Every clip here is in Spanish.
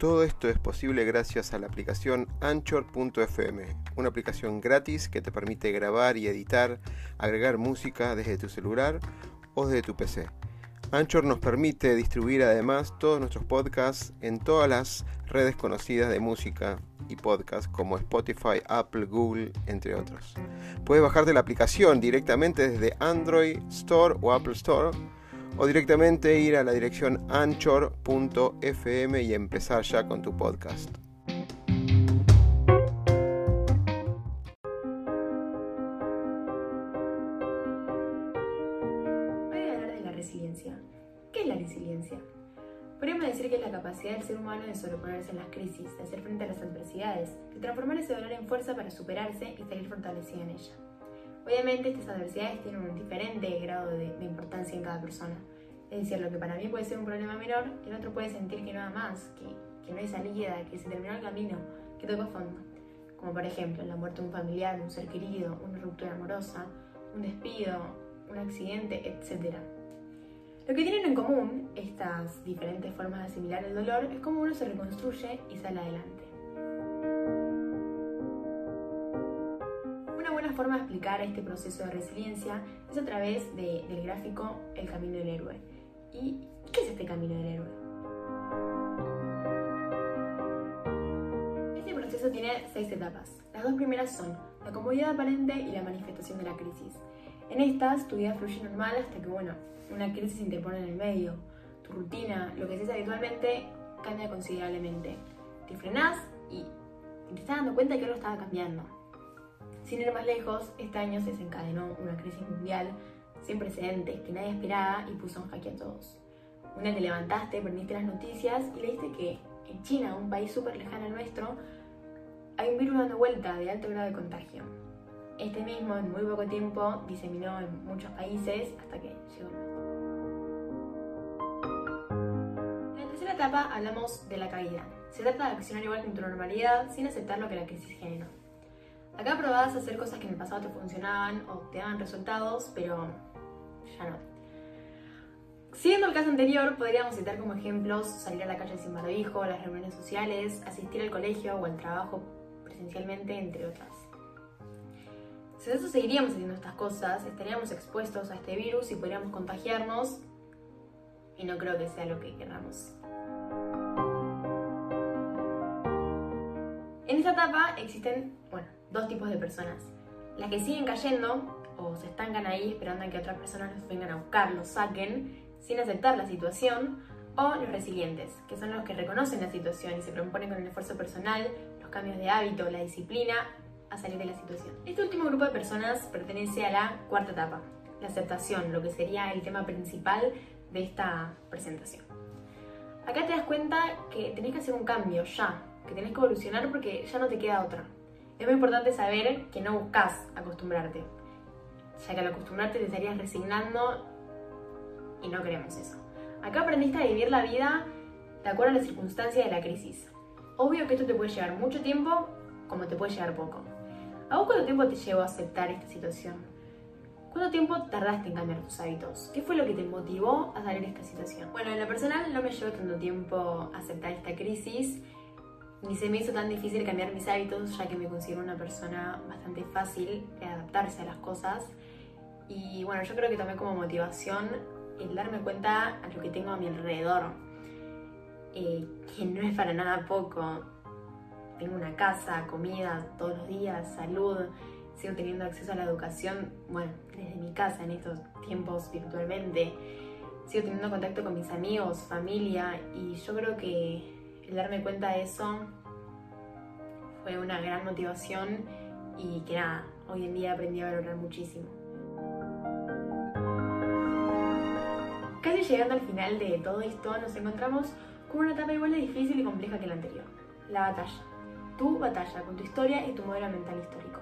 Todo esto es posible gracias a la aplicación Anchor.fm, una aplicación gratis que te permite grabar y editar, agregar música desde tu celular o desde tu PC. Anchor nos permite distribuir además todos nuestros podcasts en todas las redes conocidas de música y podcast como Spotify, Apple, Google, entre otros. Puedes bajarte la aplicación directamente desde Android Store o Apple Store o directamente ir a la dirección anchor.fm y empezar ya con tu podcast. ¿Qué es la resiliencia? Podríamos decir que es la capacidad del ser humano de sobreponerse a las crisis, de hacer frente a las adversidades, de transformar ese dolor en fuerza para superarse y salir fortalecido en ella. Obviamente estas adversidades tienen un diferente grado de, importancia en cada persona. Es decir, lo que para mí puede ser un problema menor, el otro puede sentir que nada más, que, que no hay salida, que se terminó el camino, que tocó fondo. Como por ejemplo la muerte de un familiar, un ser querido, una ruptura amorosa, un despido, un accidente, etc. Lo que tienen en común estas diferentes formas de asimilar el dolor es cómo uno se reconstruye y sale adelante. Una buena forma de explicar este proceso de resiliencia es a través del gráfico El Camino del Héroe. ¿Y qué es este Camino del Héroe? Este proceso tiene seis etapas. Las dos primeras son la comodidad aparente y la manifestación de la crisis. En estas, tu vida fluye normal hasta que, bueno, una crisis interpone en el medio. Tu rutina, lo que haces habitualmente, cambia considerablemente. Te frenás y te estás dando cuenta que algo estaba cambiando. Sin ir más lejos, este año se desencadenó una crisis mundial sin precedentes que nadie esperaba y puso en jaque a todos. Un día te levantaste, prendiste las noticias y leíste que en China, un país súper lejano al nuestro, hay un virus dando vuelta de alto grado de contagio. Este mismo en muy poco tiempo diseminó en muchos países hasta que llegó En la tercera etapa hablamos de la caída. Se trata de accionar igual en tu normalidad sin aceptar lo que la crisis generó. Acá probás a hacer cosas que en el pasado te funcionaban o te daban resultados, pero ya no. Siguiendo el caso anterior, podríamos citar como ejemplos salir a la calle sin barbijo, las reuniones sociales, asistir al colegio o al trabajo presencialmente, entre otras. Si nosotros seguiríamos haciendo estas cosas, estaríamos expuestos a este virus y podríamos contagiarnos y no creo que sea lo que queramos. En esta etapa existen, bueno, dos tipos de personas. Las que siguen cayendo o se estancan ahí esperando a que otras personas los vengan a buscar, los saquen, sin aceptar la situación, o los resilientes, que son los que reconocen la situación y se proponen con el esfuerzo personal, los cambios de hábito, la disciplina a salir de la situación. Este último grupo de personas pertenece a la cuarta etapa, la aceptación, lo que sería el tema principal de esta presentación. Acá te das cuenta que tenés que hacer un cambio ya, que tenés que evolucionar porque ya no te queda otra. Es muy importante saber que no buscas acostumbrarte, ya que al acostumbrarte te estarías resignando y no queremos eso. Acá aprendiste a vivir la vida de acuerdo a las circunstancias de la crisis. Obvio que esto te puede llevar mucho tiempo como te puede llevar poco. ¿A vos cuánto tiempo te llevó a aceptar esta situación? ¿Cuánto tiempo tardaste en cambiar tus hábitos? ¿Qué fue lo que te motivó a salir de esta situación? Bueno, en lo personal no me llevó tanto tiempo aceptar esta crisis, ni se me hizo tan difícil cambiar mis hábitos, ya que me considero una persona bastante fácil de adaptarse a las cosas. Y bueno, yo creo que tomé como motivación el darme cuenta a lo que tengo a mi alrededor, eh, que no es para nada poco tengo una casa, comida todos los días, salud, sigo teniendo acceso a la educación, bueno, desde mi casa en estos tiempos virtualmente, sigo teniendo contacto con mis amigos, familia y yo creo que el darme cuenta de eso fue una gran motivación y que nada, hoy en día aprendí a valorar muchísimo. Casi llegando al final de todo esto, nos encontramos con una etapa igual de difícil y compleja que la anterior, la batalla tu batalla con tu historia y tu modelo mental histórico.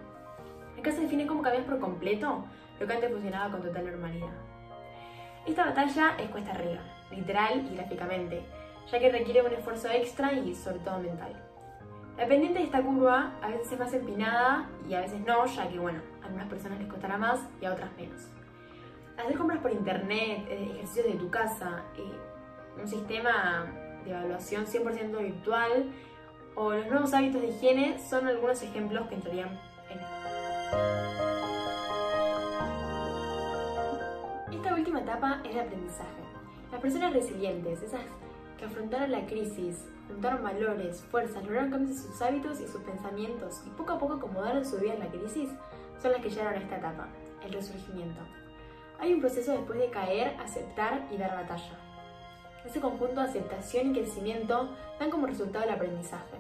Acá se define cómo cambias por completo lo que antes funcionaba con total normalidad. Esta batalla es cuesta arriba, literal y gráficamente, ya que requiere un esfuerzo extra y sobre todo mental. La pendiente de esta curva a veces es más empinada y a veces no, ya que bueno, a algunas personas les costará más y a otras menos. Hacer compras por internet, eh, ejercicios de tu casa, eh, un sistema de evaluación 100% virtual o los nuevos hábitos de higiene son algunos ejemplos que entrarían en Esta última etapa es el aprendizaje. Las personas resilientes, esas que afrontaron la crisis, juntaron valores, fuerzas, lograron cambios en sus hábitos y sus pensamientos y poco a poco acomodaron su vida en la crisis, son las que llegaron a esta etapa, el resurgimiento. Hay un proceso después de caer, aceptar y dar batalla. Ese conjunto de aceptación y crecimiento dan como resultado el aprendizaje.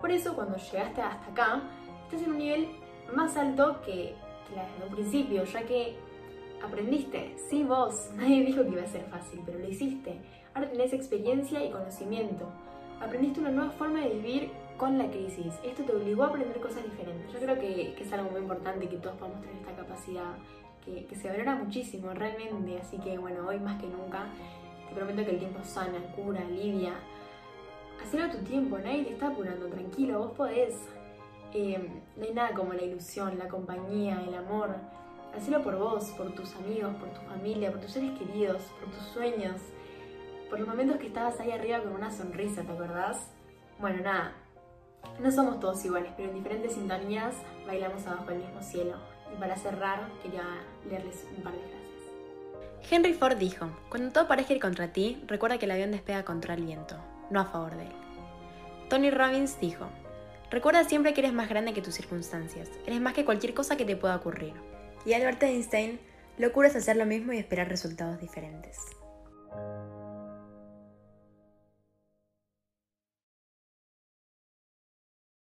Por eso, cuando llegaste hasta acá, estás en un nivel más alto que, que desde un principio, ya que aprendiste, sí vos, nadie dijo que iba a ser fácil, pero lo hiciste. Ahora tenés experiencia y conocimiento. Aprendiste una nueva forma de vivir con la crisis. Esto te obligó a aprender cosas diferentes. Yo creo que, que es algo muy importante que todos podamos tener esta capacidad, que, que se valora muchísimo realmente. Así que bueno, hoy más que nunca te prometo que el tiempo sana, cura, alivia. Hacelo a tu tiempo, nadie te está apurando, tranquilo, vos podés. Eh, no hay nada como la ilusión, la compañía, el amor. Hacelo por vos, por tus amigos, por tu familia, por tus seres queridos, por tus sueños, por los momentos que estabas ahí arriba con una sonrisa, ¿te acordás? Bueno, nada, no somos todos iguales, pero en diferentes sintonías bailamos abajo del mismo cielo. Y para cerrar, quería leerles un par de frases. Henry Ford dijo, cuando todo parezca ir contra ti, recuerda que el avión despega contra el viento, no a favor de él. Tony Robbins dijo, recuerda siempre que eres más grande que tus circunstancias, eres más que cualquier cosa que te pueda ocurrir. Y Albert Einstein, locura es hacer lo mismo y esperar resultados diferentes.